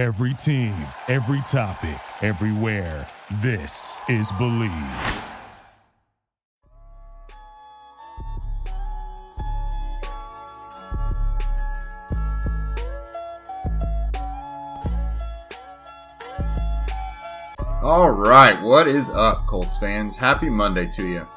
Every team, every topic, everywhere. This is Believe. All right, what is up, Colts fans? Happy Monday to you.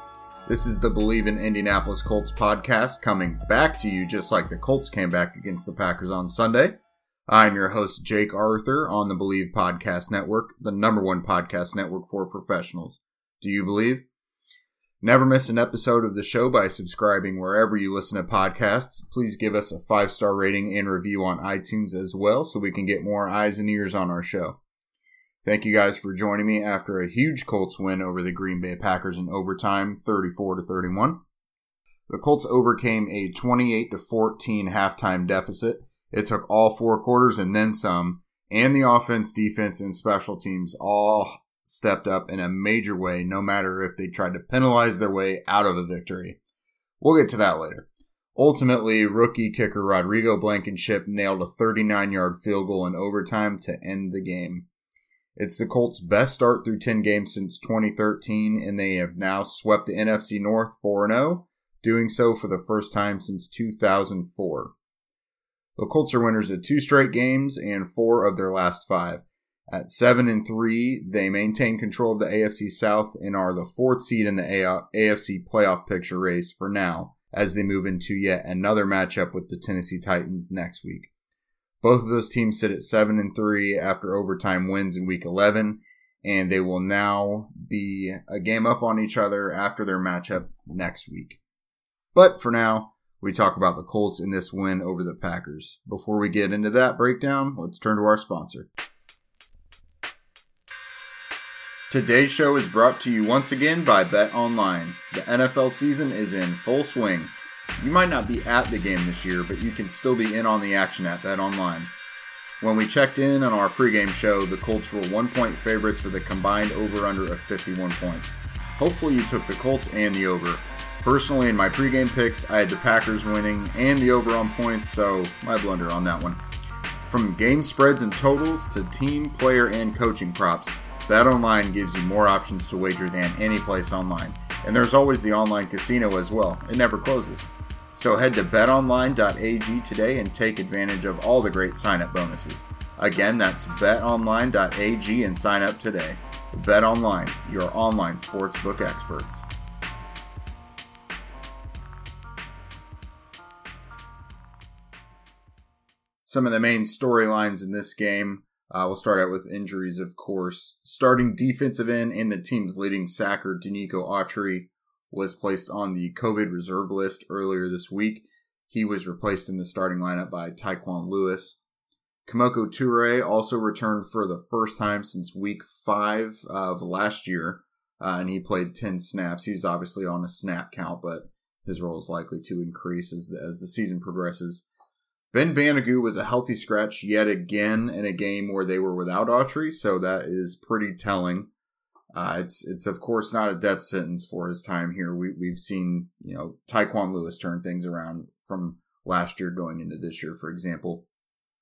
This is the Believe in Indianapolis Colts podcast coming back to you just like the Colts came back against the Packers on Sunday. I'm your host, Jake Arthur, on the Believe Podcast Network, the number one podcast network for professionals. Do you believe? Never miss an episode of the show by subscribing wherever you listen to podcasts. Please give us a five star rating and review on iTunes as well so we can get more eyes and ears on our show. Thank you guys for joining me after a huge Colts win over the Green Bay Packers in overtime, 34 to 31. The Colts overcame a 28 to 14 halftime deficit. It took all four quarters and then some, and the offense, defense, and special teams all stepped up in a major way, no matter if they tried to penalize their way out of a victory. We'll get to that later. Ultimately, rookie kicker Rodrigo Blankenship nailed a 39 yard field goal in overtime to end the game. It's the Colts' best start through 10 games since 2013, and they have now swept the NFC North 4 0, doing so for the first time since 2004. The Colts are winners of two straight games and four of their last five. At 7 and 3, they maintain control of the AFC South and are the fourth seed in the AFC playoff picture race for now as they move into yet another matchup with the Tennessee Titans next week. Both of those teams sit at 7 and 3 after overtime wins in week 11 and they will now be a game up on each other after their matchup next week. But for now, we talk about the Colts in this win over the Packers. Before we get into that breakdown, let's turn to our sponsor. Today's show is brought to you once again by Bet Online. The NFL season is in full swing. You might not be at the game this year, but you can still be in on the action at Bet Online. When we checked in on our pregame show, the Colts were one point favorites with a combined over under of 51 points. Hopefully, you took the Colts and the over. Personally, in my pregame picks, I had the Packers winning and the over on points, so my blunder on that one. From game spreads and totals to team, player, and coaching props, Bet Online gives you more options to wager than any place online. And there's always the online casino as well, it never closes. So head to betonline.ag today and take advantage of all the great sign up bonuses. Again, that's betonline.ag and sign up today. BetOnline, your online sportsbook experts. Some of the main storylines in this game. Uh, we'll start out with injuries, of course. Starting defensive end and the team's leading sacker, Denico Autry, was placed on the COVID reserve list earlier this week. He was replaced in the starting lineup by Tyquan Lewis. Kemoko Turay also returned for the first time since week five of last year, uh, and he played 10 snaps. He was obviously on a snap count, but his role is likely to increase as as the season progresses. Ben Banogu was a healthy scratch yet again in a game where they were without Autry, so that is pretty telling. Uh, it's it's of course not a death sentence for his time here. We we've seen you know Tyquan Lewis turn things around from last year going into this year, for example.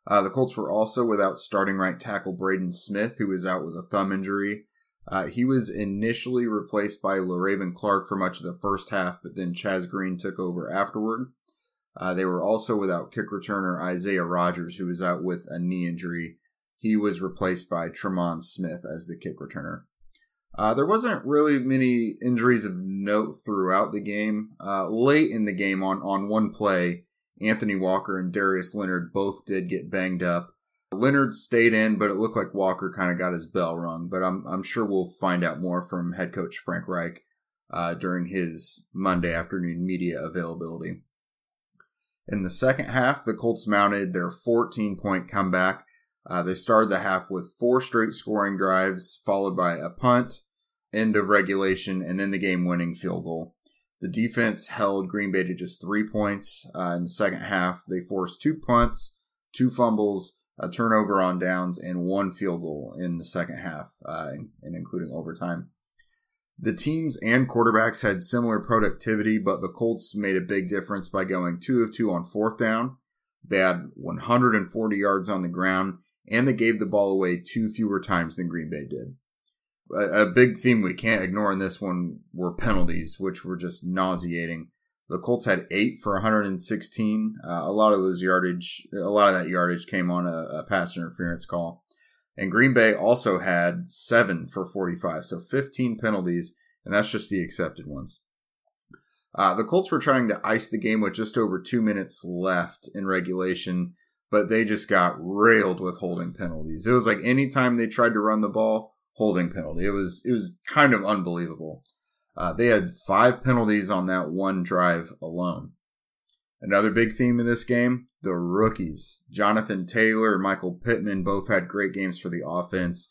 Uh, the Colts were also without starting right tackle Braden Smith, who was out with a thumb injury. Uh, he was initially replaced by Le'Raven Clark for much of the first half, but then Chaz Green took over afterward. Uh, they were also without kick returner Isaiah Rogers, who was out with a knee injury. He was replaced by Tremon Smith as the kick returner. Uh, there wasn't really many injuries of note throughout the game. Uh, late in the game, on, on one play, Anthony Walker and Darius Leonard both did get banged up. Leonard stayed in, but it looked like Walker kind of got his bell rung. But I'm, I'm sure we'll find out more from head coach Frank Reich uh, during his Monday afternoon media availability. In the second half, the Colts mounted their 14 point comeback uh, they started the half with four straight scoring drives, followed by a punt, end of regulation, and then the game winning field goal. The defense held Green Bay to just three points uh, in the second half. They forced two punts, two fumbles, a turnover on downs, and one field goal in the second half, uh, and including overtime. The teams and quarterbacks had similar productivity, but the Colts made a big difference by going two of two on fourth down. They had 140 yards on the ground and they gave the ball away two fewer times than Green Bay did. A, a big theme we can't ignore in this one were penalties, which were just nauseating. The Colts had eight for 116. Uh, a lot of those yardage, a lot of that yardage came on a, a pass interference call. And Green Bay also had seven for 45, so 15 penalties, and that's just the accepted ones. Uh, the Colts were trying to ice the game with just over two minutes left in regulation, but they just got railed with holding penalties. It was like anytime they tried to run the ball, holding penalty. It was it was kind of unbelievable. Uh, they had five penalties on that one drive alone. Another big theme in this game: the rookies. Jonathan Taylor and Michael Pittman both had great games for the offense.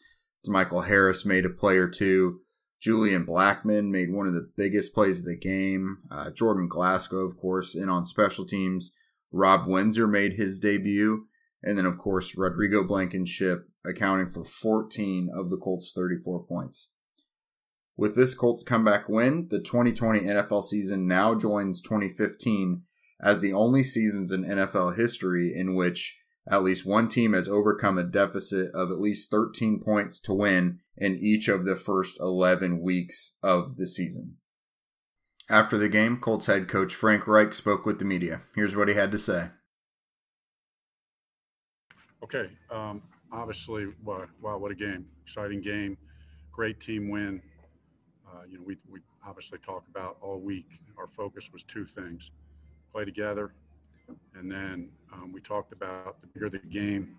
Michael Harris made a play or two. Julian Blackmon made one of the biggest plays of the game. Uh, Jordan Glasgow, of course, in on special teams. Rob Windsor made his debut. And then, of course, Rodrigo Blankenship accounting for 14 of the Colts' 34 points. With this Colts comeback win, the 2020 NFL season now joins 2015 as the only seasons in NFL history in which at least one team has overcome a deficit of at least 13 points to win in each of the first 11 weeks of the season. After the game, Colts head coach Frank Reich spoke with the media. Here's what he had to say. Okay, um, obviously, wow, wow, what a game! Exciting game, great team win. Uh, you know, we, we obviously talk about all week. Our focus was two things: play together, and then um, we talked about the bigger the game,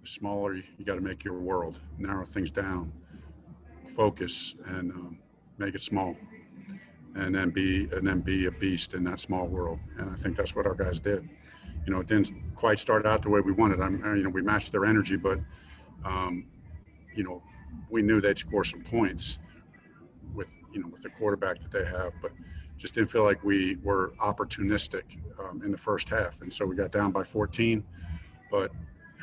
the smaller you got to make your world, narrow things down, focus, and um, make it small, and then be and then be a beast in that small world. And I think that's what our guys did. You know, it didn't quite start out the way we wanted. I'm, you know, we matched their energy, but um, you know, we knew they'd score some points with you know with the quarterback that they have, but just didn't feel like we were opportunistic um, in the first half, and so we got down by 14, but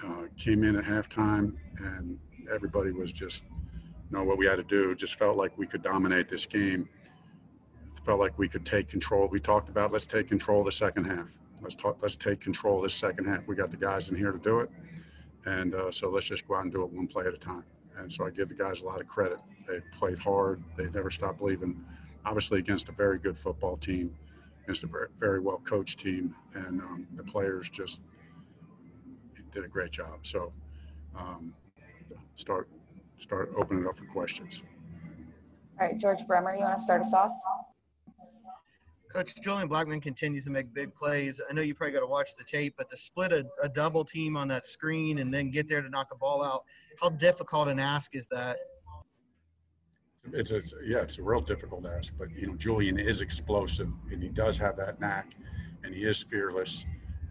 uh, came in at halftime, and everybody was just you know what we had to do. Just felt like we could dominate this game. Felt like we could take control. We talked about let's take control the second half. Let's talk. Let's take control of the second half. We got the guys in here to do it, and uh, so let's just go out and do it one play at a time. And so I give the guys a lot of credit. They played hard. They never stopped believing obviously against a very good football team, against a very, very well coached team, and um, the players just did a great job. So um, start start opening it up for questions. All right, George Bremer, you want to start us off? Coach Julian Blackmon continues to make big plays. I know you probably got to watch the tape, but to split a, a, double team on that screen and then get there to knock a ball out, how difficult an ask is that? It's a yeah, it's a real difficult ask. But you know, Julian is explosive, and he does have that knack, and he is fearless.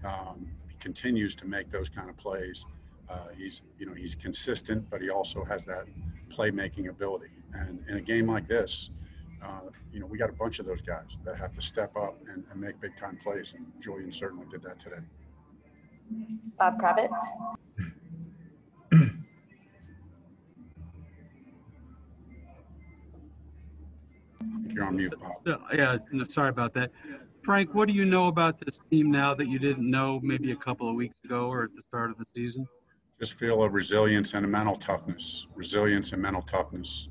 Um, he continues to make those kind of plays. Uh, he's you know he's consistent, but he also has that playmaking ability. And in a game like this, uh, you know we got a bunch of those guys that have to step up and, and make big time plays, and Julian certainly did that today. Bob Kravitz. You're on mute, Bob. Yeah, sorry about that. Frank, what do you know about this team now that you didn't know maybe a couple of weeks ago or at the start of the season? Just feel a resilience and a mental toughness. Resilience and mental toughness.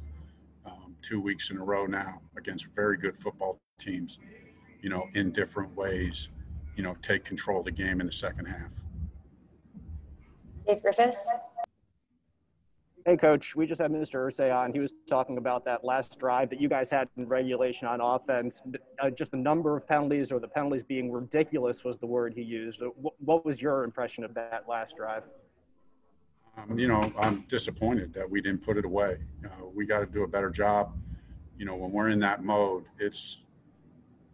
Um, two weeks in a row now against very good football teams, you know, in different ways, you know, take control of the game in the second half. Dave Griffiths. Hey, coach, we just had Mr. Irsay on. He was talking about that last drive that you guys had in regulation on offense. Uh, just the number of penalties or the penalties being ridiculous was the word he used. What was your impression of that last drive? Um, you know, I'm disappointed that we didn't put it away. Uh, we got to do a better job. You know, when we're in that mode, it's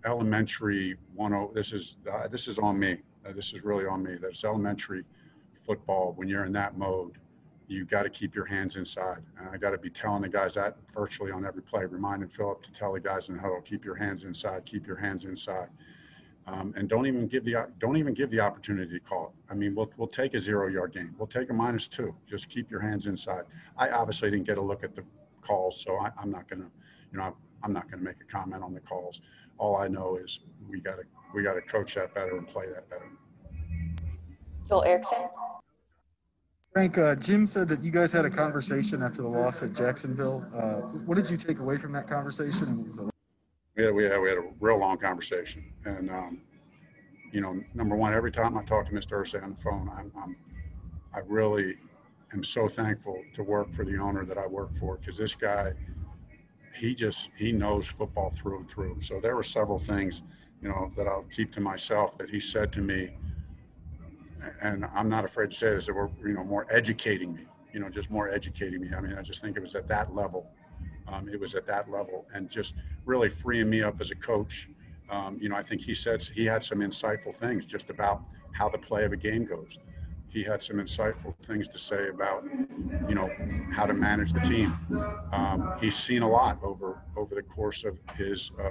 elementary one. Oh, this is uh, this is on me. Uh, this is really on me. That's elementary football when you're in that mode you got to keep your hands inside. And I got to be telling the guys that virtually on every play, reminding Philip to tell the guys in the huddle, keep your hands inside, keep your hands inside. Um, and don't even give the don't even give the opportunity to call it. I mean, we'll we'll take a zero yard game. We'll take a minus two. Just keep your hands inside. I obviously didn't get a look at the calls, so I, am not gonna, you know, I'm not gonna make a comment on the calls. All I know is we got to we got to coach that better and play that better. Joel Erickson. Frank, uh, Jim said that you guys had a conversation after the loss at Jacksonville. Uh, what did you take away from that conversation? Yeah, we had, we had a real long conversation. And, um, you know, number one, every time I talk to Mr. Irsay on the phone, I'm, I'm, I really am so thankful to work for the owner that I work for because this guy, he just, he knows football through and through. So there were several things, you know, that I'll keep to myself that he said to me and I'm not afraid to say this, that were, you know, more educating me, you know, just more educating me. I mean, I just think it was at that level. Um, it was at that level and just really freeing me up as a coach. Um, you know, I think he said he had some insightful things just about how the play of a game goes. He had some insightful things to say about, you know, how to manage the team. Um, he's seen a lot over over the course of his, uh,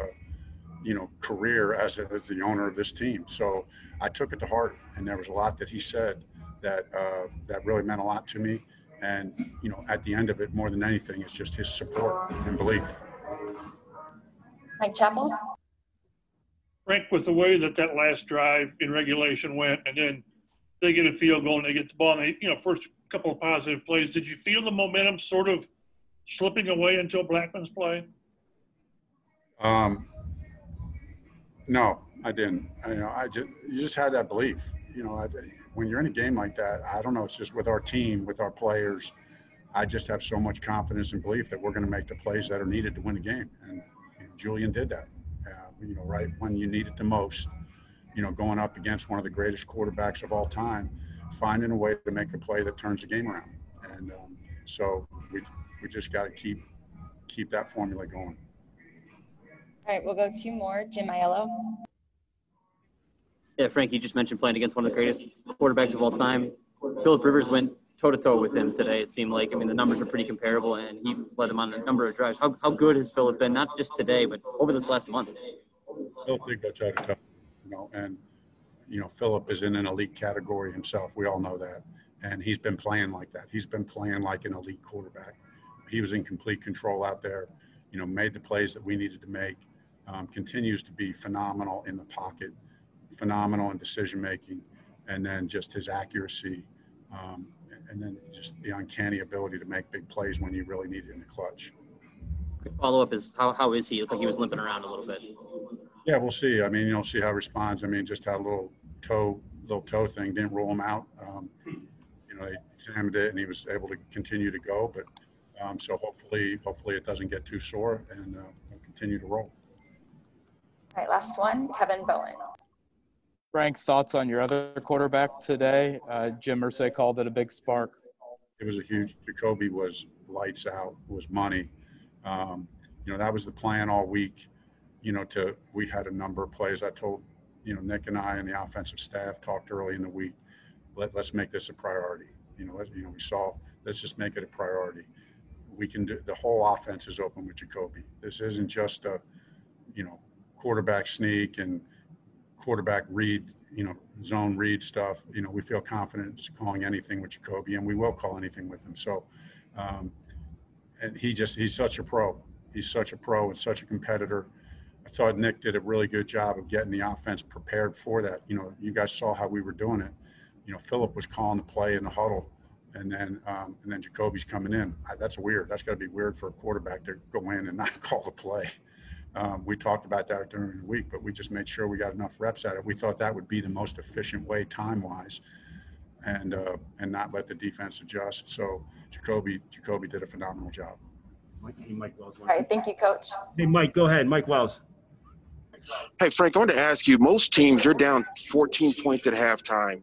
you know, career as, as the owner of this team. So I took it to heart, and there was a lot that he said that uh, that really meant a lot to me. And you know, at the end of it, more than anything, it's just his support and belief. Mike Chappell. Frank, with the way that that last drive in regulation went, and then they get a field goal and they get the ball, and they, you know, first couple of positive plays. Did you feel the momentum sort of slipping away until Blackmon's play? Um, no, I didn't. I, you know, I just you just had that belief. You know, I, when you're in a game like that, I don't know. It's just with our team, with our players. I just have so much confidence and belief that we're going to make the plays that are needed to win the game, and you know, Julian did that. Uh, you know, right when you need it the most. You know, going up against one of the greatest quarterbacks of all time, finding a way to make a play that turns the game around. And um, so we we just got to keep keep that formula going. All right, we'll go two more. Jim Ayello. Yeah, Frank, you just mentioned playing against one of the greatest quarterbacks of all time. Philip Rivers went toe to toe with him today. It seemed like I mean the numbers are pretty comparable, and he led him on a number of drives. How, how good has Philip been? Not just today, but over this last month. Philip did go toe to toe, you know, and you know Philip is in an elite category himself. We all know that, and he's been playing like that. He's been playing like an elite quarterback. He was in complete control out there. You know, made the plays that we needed to make. Um, continues to be phenomenal in the pocket phenomenal in decision making, and then just his accuracy, um, and then just the uncanny ability to make big plays when you really need it in the clutch. Follow up is how, how is he? It looked like he was limping around a little bit. Yeah, we'll see. I mean, you know, see how he responds. I mean, just had a little toe, little toe thing, didn't rule him out. Um, you know, they examined it and he was able to continue to go. But um, so hopefully, hopefully it doesn't get too sore and uh, continue to roll. All right, last one, Kevin Bowen. Frank, thoughts on your other quarterback today? Uh, Jim Irsay called it a big spark. It was a huge. Jacoby was lights out. Was money. Um, you know that was the plan all week. You know, to we had a number of plays. I told you know Nick and I and the offensive staff talked early in the week. Let, let's make this a priority. You know, let, you know we saw. Let's just make it a priority. We can do the whole offense is open with Jacoby. This isn't just a you know quarterback sneak and quarterback read, you know, zone read stuff, you know, we feel confident calling anything with Jacoby, and we will call anything with him. So, um, and he just he's such a pro. He's such a pro and such a competitor. I thought Nick did a really good job of getting the offense prepared for that. You know, you guys saw how we were doing it. You know, Philip was calling the play in the huddle, and then um, and then Jacoby's coming in. I, that's weird. That's got to be weird for a quarterback to go in and not call the play. Um, we talked about that during the week, but we just made sure we got enough reps at it. We thought that would be the most efficient way time-wise, and uh, and not let the defense adjust. So Jacoby Jacoby did a phenomenal job. Mike, hey, Mike Wells. All right, thank you, Coach. Hey, Mike, go ahead. Mike Wells. Hey, Frank, I wanted to ask you. Most teams, you're down 14 points at halftime,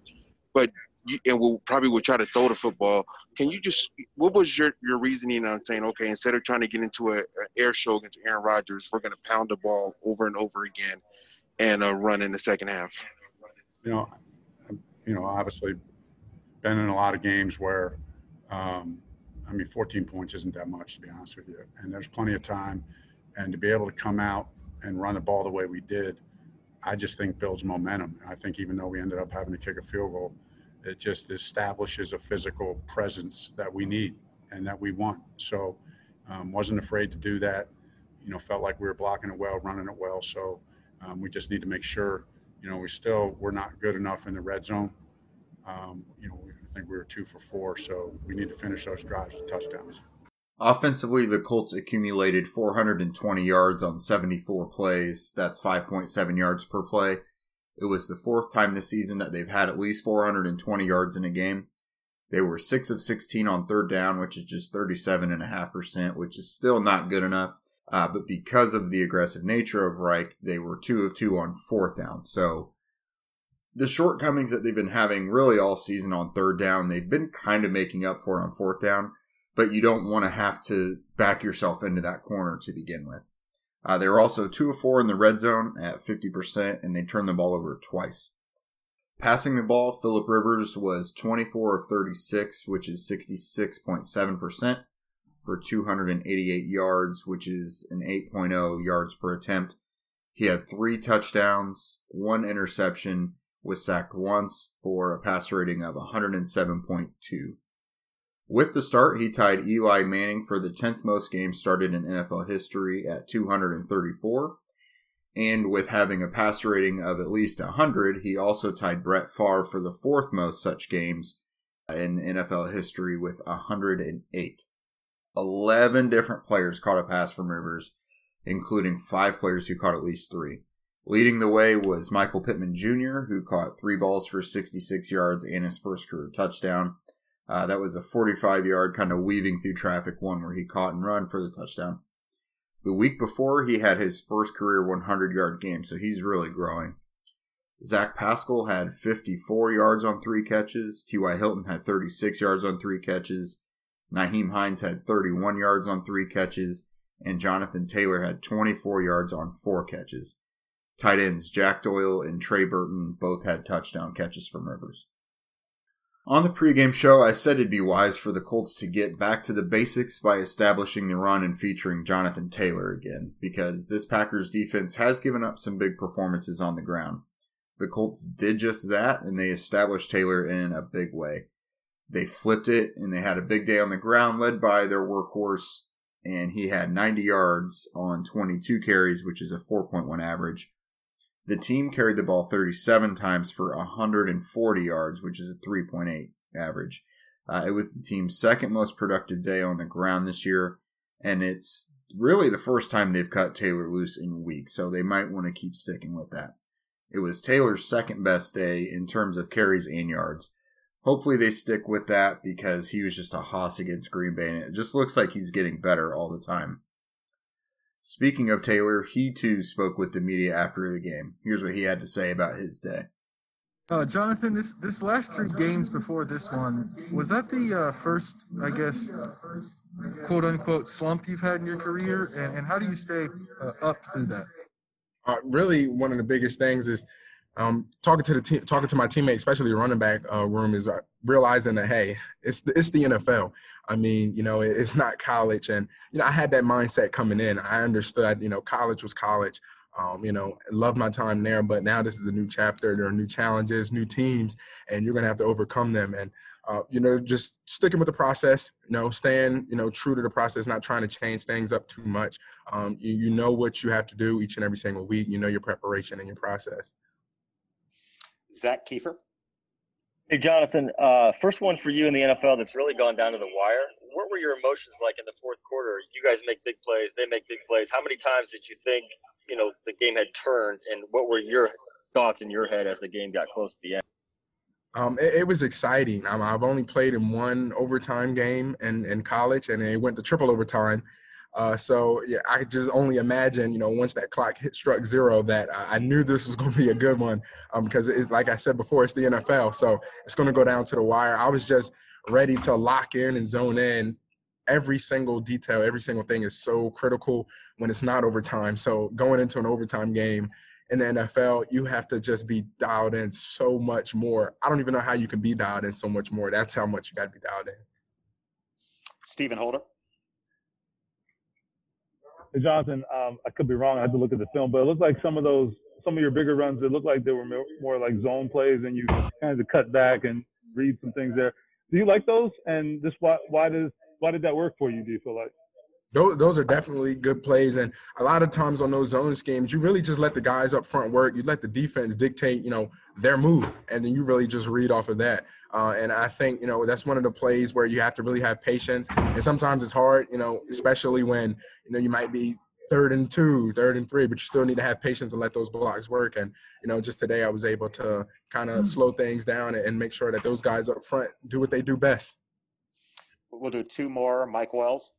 but you, and we'll probably will try to throw the football. Can you just what was your your reasoning on saying okay instead of trying to get into a, air show against Aaron Rodgers, we're going to pound the ball over and over again and uh, run in the second half? You know, you know, obviously, been in a lot of games where, um, I mean, 14 points isn't that much to be honest with you, and there's plenty of time, and to be able to come out and run the ball the way we did, I just think builds momentum. I think even though we ended up having to kick a field goal it just establishes a physical presence that we need and that we want. So, um, wasn't afraid to do that. You know, felt like we were blocking it well, running it well. So, um, we just need to make sure. You know, we still we're not good enough in the red zone. Um, you know, I think we were two for four, so we need to finish those drives with touchdowns. Offensively, the Colts accumulated 420 yards on 74 plays. That's 5.7 yards per play. It was the fourth time this season that they've had at least 420 yards in a game. They were 6 of 16 on third down, which is just 37.5%, which is still not good enough. Uh, but because of the aggressive nature of Reich, they were 2 of 2 on fourth down. So the shortcomings that they've been having really all season on third down, they've been kind of making up for on fourth down, but you don't want to have to back yourself into that corner to begin with. Uh, they were also 2 of 4 in the red zone at 50%, and they turned the ball over twice. Passing the ball, Philip Rivers was 24 of 36, which is 66.7% for 288 yards, which is an 8.0 yards per attempt. He had three touchdowns, one interception, was sacked once for a pass rating of 107.2. With the start, he tied Eli Manning for the 10th most games started in NFL history at 234. And with having a passer rating of at least 100, he also tied Brett Favre for the fourth most such games in NFL history with 108. 11 different players caught a pass from Rivers, including five players who caught at least three. Leading the way was Michael Pittman Jr., who caught three balls for 66 yards and his first career touchdown. Uh, that was a 45 yard kind of weaving through traffic one where he caught and run for the touchdown. The week before, he had his first career 100 yard game, so he's really growing. Zach Pascal had 54 yards on three catches. T.Y. Hilton had 36 yards on three catches. Nyheim Hines had 31 yards on three catches. And Jonathan Taylor had 24 yards on four catches. Tight ends Jack Doyle and Trey Burton both had touchdown catches from Rivers. On the pregame show, I said it'd be wise for the Colts to get back to the basics by establishing the run and featuring Jonathan Taylor again, because this Packers defense has given up some big performances on the ground. The Colts did just that, and they established Taylor in a big way. They flipped it, and they had a big day on the ground, led by their workhorse, and he had 90 yards on 22 carries, which is a 4.1 average. The team carried the ball 37 times for 140 yards, which is a 3.8 average. Uh, it was the team's second most productive day on the ground this year, and it's really the first time they've cut Taylor loose in weeks, so they might want to keep sticking with that. It was Taylor's second best day in terms of carries and yards. Hopefully they stick with that because he was just a hoss against Green Bay, and it just looks like he's getting better all the time. Speaking of Taylor, he too spoke with the media after the game. Here's what he had to say about his day. Uh, Jonathan, this this last three games before this one was that the uh, first, I guess, quote unquote slump you've had in your career, and, and how do you stay uh, up through that? Uh, really, one of the biggest things is um, talking to the team, talking to my teammates, especially the running back uh, room, is uh, realizing that hey, it's the, it's the NFL. I mean, you know, it's not college, and you know, I had that mindset coming in. I understood, you know, college was college. Um, you know, love my time there, but now this is a new chapter. There are new challenges, new teams, and you're gonna have to overcome them. And uh, you know, just sticking with the process. You know, staying you know true to the process, not trying to change things up too much. Um, you, you know what you have to do each and every single week. You know your preparation and your process. Zak Keefer. Hey, Jonathan. Uh, first one for you in the NFL that's really gone down to the wire. What were your emotions like in the fourth quarter? You guys make big plays. They make big plays. How many times did you think, you know, the game had turned, and what were your thoughts in your head as the game got close to the end? Um, it, it, was exciting. Um, I've only played in one overtime game in, in college, and it went to triple overtime. Uh, so yeah, I could just only imagine, you know, once that clock hit struck zero, that I, I knew this was going to be a good one um, because, it, like I said before, it's the NFL, so it's going to go down to the wire. I was just ready to lock in and zone in. Every single detail, every single thing is so critical when it's not overtime. So going into an overtime game in the NFL, you have to just be dialed in so much more. I don't even know how you can be dialed in so much more. That's how much you got to be dialed in. Stephen Holder. Jonathan, um, I could be wrong. I had to look at the film, but it looked like some of those, some of your bigger runs, it looked like they were more like zone plays, and you kind of cut back and read some things there. Do you like those? And just why, why does, why did that work for you? Do you feel like? Those, those are definitely good plays. And a lot of times on those zone schemes, you really just let the guys up front work. You let the defense dictate, you know, their move, and then you really just read off of that. Uh, and I think, you know, that's one of the plays where you have to really have patience. And sometimes it's hard, you know, especially when, you know, you might be third and two, third and three, but you still need to have patience and let those blocks work. And, you know, just today I was able to kind of slow things down and make sure that those guys up front do what they do best. We'll do two more. Mike Wells.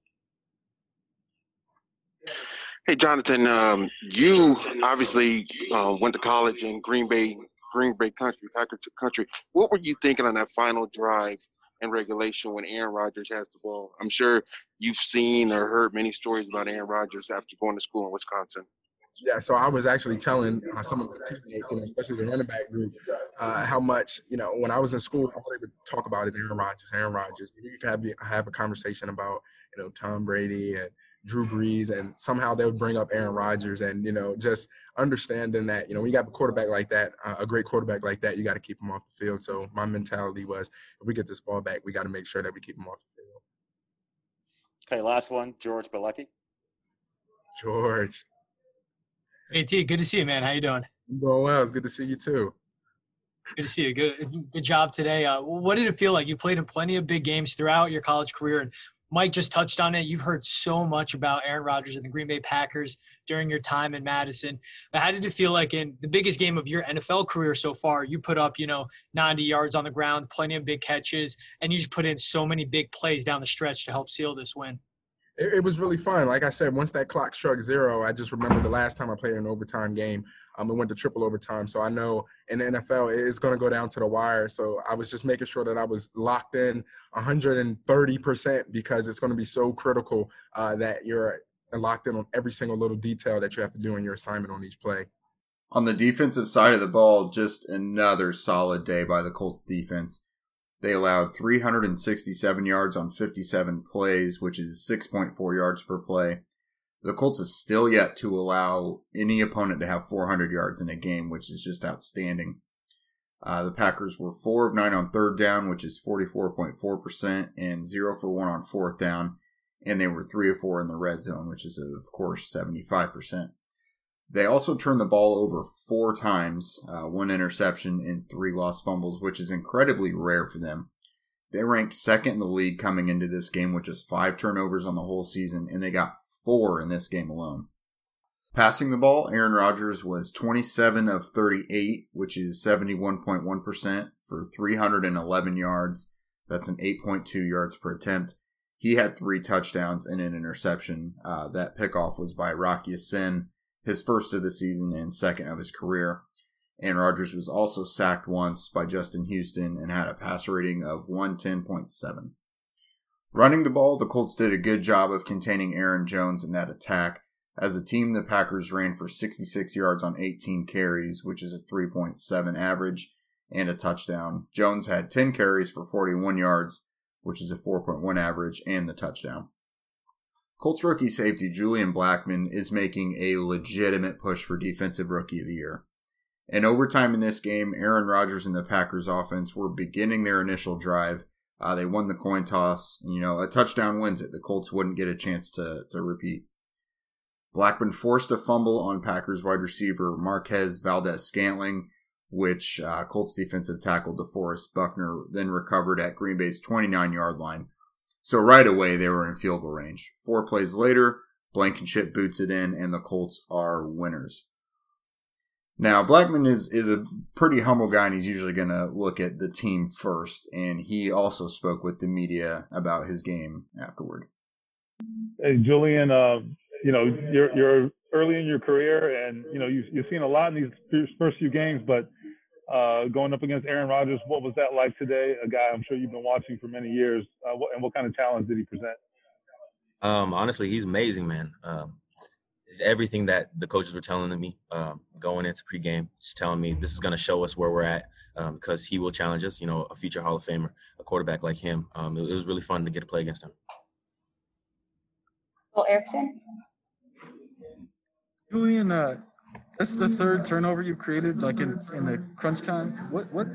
Hey, Jonathan, um, you obviously uh, went to college in Green Bay, Green Bay country, country. What were you thinking on that final drive in regulation when Aaron Rodgers has the ball? I'm sure you've seen or heard many stories about Aaron Rodgers after going to school in Wisconsin. Yeah, so I was actually telling uh, some of my teammates, and especially the running back group, uh, how much you know when I was in school, all they would talk about is Aaron Rodgers, Aaron Rodgers. You could have have a conversation about you know Tom Brady and Drew Brees, and somehow they would bring up Aaron Rodgers, and you know just understanding that you know when you got a quarterback like that, uh, a great quarterback like that, you got to keep him off the field. So my mentality was, if we get this ball back, we got to make sure that we keep him off the field. Okay, last one, George Bilecki. George. Hey T, good to see you, man. How you doing? I'm doing well. It's good to see you too. Good to see you. Good, good job today. Uh, what did it feel like? You played in plenty of big games throughout your college career, and Mike just touched on it. You've heard so much about Aaron Rodgers and the Green Bay Packers during your time in Madison. But how did it feel like in the biggest game of your NFL career so far? You put up, you know, 90 yards on the ground, plenty of big catches, and you just put in so many big plays down the stretch to help seal this win it, it, was really fun. Like I said, once that clock struck zero, I just remember the last time I played an overtime game. Um, it went to triple overtime. So I know in the NFL, it's going to go down to the wire. So I was just making sure that I was locked in 130% because it's going to be so critical uh, that you're locked in on every single little detail that you have to do in your assignment on each play. On the defensive side of the ball, just another solid day by the Colts defense. They allowed 367 yards on 57 plays, which is 6.4 yards per play. The Colts have still yet to allow any opponent to have 400 yards in a game, which is just outstanding. Uh, the Packers were 4 of 9 on third down, which is 44.4%, and 0 for 1 on fourth down, and they were 3 of 4 in the red zone, which is, of course, 75%. They also turned the ball over four times, uh, one interception and three lost fumbles, which is incredibly rare for them. They ranked second in the league coming into this game with just five turnovers on the whole season, and they got four in this game alone. Passing the ball, Aaron Rodgers was 27 of 38, which is 71.1% for 311 yards. That's an 8.2 yards per attempt. He had three touchdowns and an interception. Uh, that pickoff was by Rock Ya-Sin his first of the season and second of his career. And Rodgers was also sacked once by Justin Houston and had a passer rating of 110.7. Running the ball, the Colts did a good job of containing Aaron Jones in that attack. As a team, the Packers ran for 66 yards on 18 carries, which is a 3.7 average, and a touchdown. Jones had 10 carries for 41 yards, which is a 4.1 average, and the touchdown. Colts rookie safety Julian Blackmon is making a legitimate push for Defensive Rookie of the Year. And overtime in this game, Aaron Rodgers and the Packers offense were beginning their initial drive. Uh, they won the coin toss. You know, a touchdown wins it. The Colts wouldn't get a chance to, to repeat. Blackmon forced a fumble on Packers wide receiver Marquez Valdes Scantling, which uh, Colts defensive tackle DeForest Buckner then recovered at Green Bay's 29 yard line so right away they were in field goal range. Four plays later, Blankenship boots it in, and the Colts are winners. Now Blackmon is is a pretty humble guy, and he's usually going to look at the team first. And he also spoke with the media about his game afterward. Hey Julian, uh, you know you're you're early in your career, and you know you've, you've seen a lot in these first few games, but uh, going up against Aaron Rodgers. What was that like today? A guy I'm sure you've been watching for many years. Uh, what, and what kind of challenge did he present? Um, honestly, he's amazing, man. Um, it's everything that the coaches were telling me um, going into pregame, just telling me this is going to show us where we're at because um, he will challenge us. You know, a future Hall of Famer, a quarterback like him. Um, it, it, was really fun to get to play against him. Well, Erickson. Julian, uh, that's the third turnover you've created, like in, in the crunch time. What what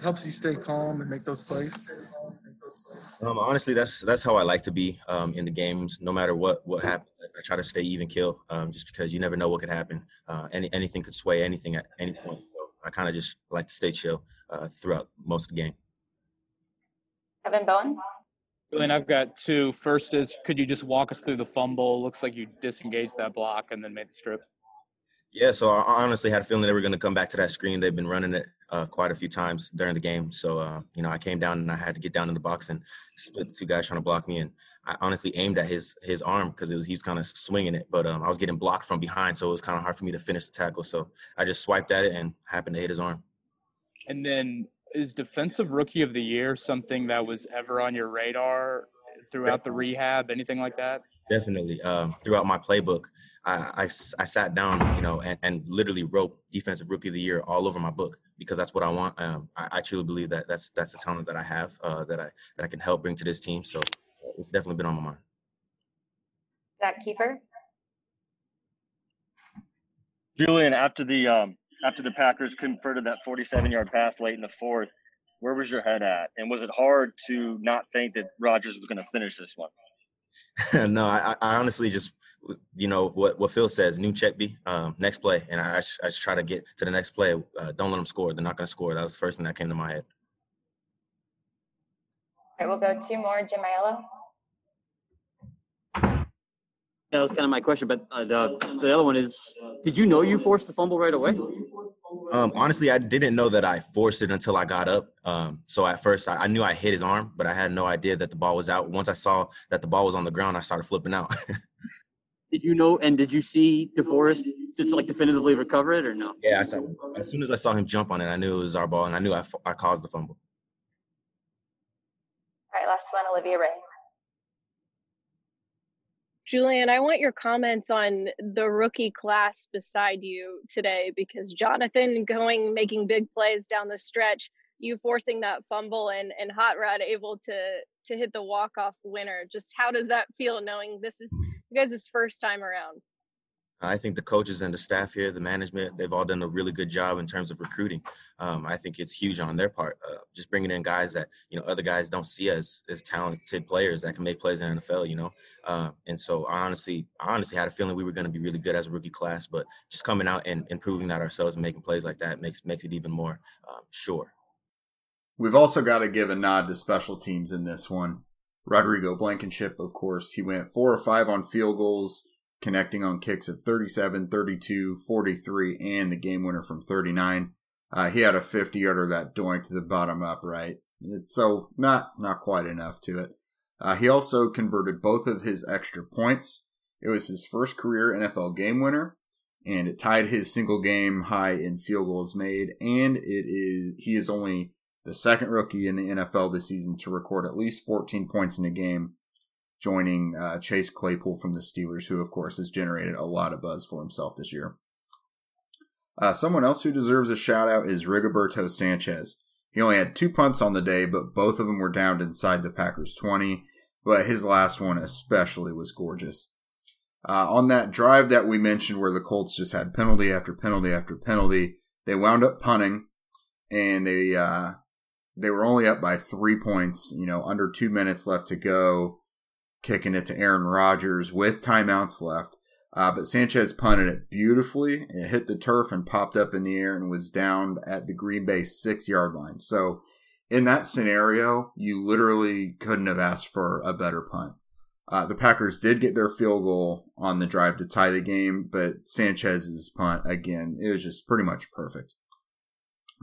helps you stay calm and make those plays? Um, honestly, that's that's how I like to be um, in the games. No matter what what happens, I try to stay even kill, um, just because you never know what could happen. Uh, any anything could sway anything at any point. So I kind of just like to stay chill uh, throughout most of the game. Kevin Bowen. Julian, I've got two. First is, could you just walk us through the fumble? Looks like you disengaged that block and then made the strip. Yeah, so I honestly had a feeling they were going to come back to that screen. They've been running it uh, quite a few times during the game. So, uh, you know, I came down and I had to get down in the box and split the two guys trying to block me. And I honestly aimed at his his arm because it was he's kind of swinging it, but um, I was getting blocked from behind, so it was kind of hard for me to finish the tackle. So I just swiped at it and happened to hit his arm. And then, is defensive rookie of the year something that was ever on your radar throughout the rehab? Anything like that? Definitely. Um, throughout my playbook, I, I, I, sat down, you know, and, and literally wrote defensive rookie of the year all over my book because that's what I want. Um, I, I, truly believe that that's that's the talent that I have uh, that I that I can help bring to this team. So it's definitely been on my mind. Zak Keefer. Julian, after the um, after the Packers converted that 47-yard pass late in the fourth, where was your head at? And was it hard to not think that Rodgers was going to finish this one? no, I, I, honestly just, you know, what, what Phil says, new check B, um, next play. And I, I, just, I try to get to the next play. Uh, don't let them score. They're not going to score. That was the first thing that came to my head. All right, we'll go two more. Jim Ayello. Yeah, that was kind of my question. But uh, the, the other one is, did you know you forced the fumble right away? Um, honestly, I didn't know that I forced it until I got up. Um, so at first, I, I, knew I hit his arm, but I had no idea that the ball was out. Once I saw that the ball was on the ground, I started flipping out. did you know? And did you see DeForest just like definitively recover it, or no? Yeah, I saw. As soon as I saw him jump on it, I knew it was our ball, and I knew I, I caused the fumble. All right, last one, Olivia Ray. Julian, I want your comments on the rookie class beside you today because Jonathan going making big plays down the stretch, you forcing that fumble and and Hot Rod able to to hit the walk off winner. Just how does that feel knowing this is you guys' first time around? I think the coaches and the staff here, the management, they've all done a really good job in terms of recruiting. Um, I think it's huge on their part, uh, just bringing in guys that you know other guys don't see as as talented players that can make plays in the NFL. You know, uh, and so I honestly, I honestly had a feeling we were going to be really good as a rookie class, but just coming out and, and proving that ourselves and making plays like that makes makes it even more um, sure. We've also got to give a nod to special teams in this one. Rodrigo Blankenship, of course, he went four or five on field goals connecting on kicks of 37, 32, 43, and the game winner from 39. Uh, he had a 50 yarder that doinked the bottom up right. It's so not not quite enough to it. Uh, he also converted both of his extra points. It was his first career NFL game winner, and it tied his single game high in field goals made. And it is he is only the second rookie in the NFL this season to record at least 14 points in a game joining uh, Chase Claypool from the Steelers, who, of course, has generated a lot of buzz for himself this year. Uh, someone else who deserves a shout out is Rigoberto Sanchez. He only had two punts on the day, but both of them were downed inside the Packers 20. But his last one, especially, was gorgeous. Uh, on that drive that we mentioned, where the Colts just had penalty after penalty after penalty, they wound up punting, and they uh, they were only up by three points. You know, under two minutes left to go kicking it to Aaron Rodgers with timeouts left. Uh, but Sanchez punted it beautifully. It hit the turf and popped up in the air and was down at the Green Bay six yard line. So, in that scenario, you literally couldn't have asked for a better punt. Uh, the Packers did get their field goal on the drive to tie the game, but Sanchez's punt, again, it was just pretty much perfect.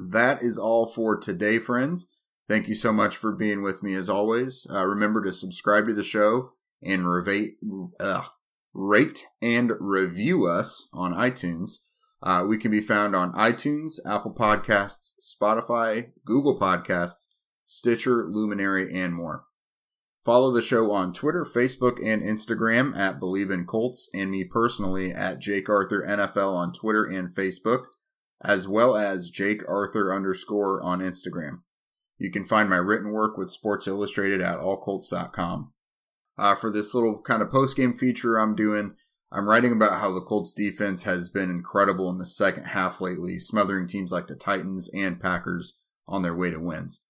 That is all for today, friends. Thank you so much for being with me as always. Uh, remember to subscribe to the show and revate, uh, rate and review us on iTunes. Uh, we can be found on iTunes, Apple Podcasts, Spotify, Google Podcasts, Stitcher, Luminary, and more. Follow the show on Twitter, Facebook, and Instagram at Believe in Colts, and me personally at Jake Arthur NFL on Twitter and Facebook, as well as Jake Arthur underscore on Instagram. You can find my written work with Sports Illustrated at allcolts.com. Uh, for this little kind of post game feature I'm doing, I'm writing about how the Colts defense has been incredible in the second half lately, smothering teams like the Titans and Packers on their way to wins.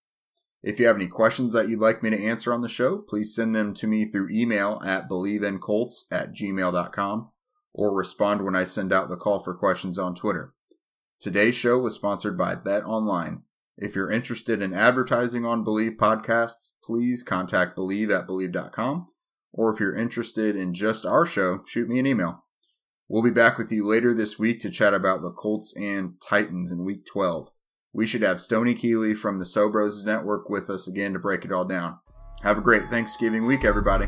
If you have any questions that you'd like me to answer on the show, please send them to me through email at believeincolts at gmail.com or respond when I send out the call for questions on Twitter. Today's show was sponsored by Bet Online. If you're interested in advertising on Believe podcasts, please contact Believe at Believe.com. Or if you're interested in just our show, shoot me an email. We'll be back with you later this week to chat about the Colts and Titans in week 12. We should have Stoney Keeley from the Sobros Network with us again to break it all down. Have a great Thanksgiving week, everybody.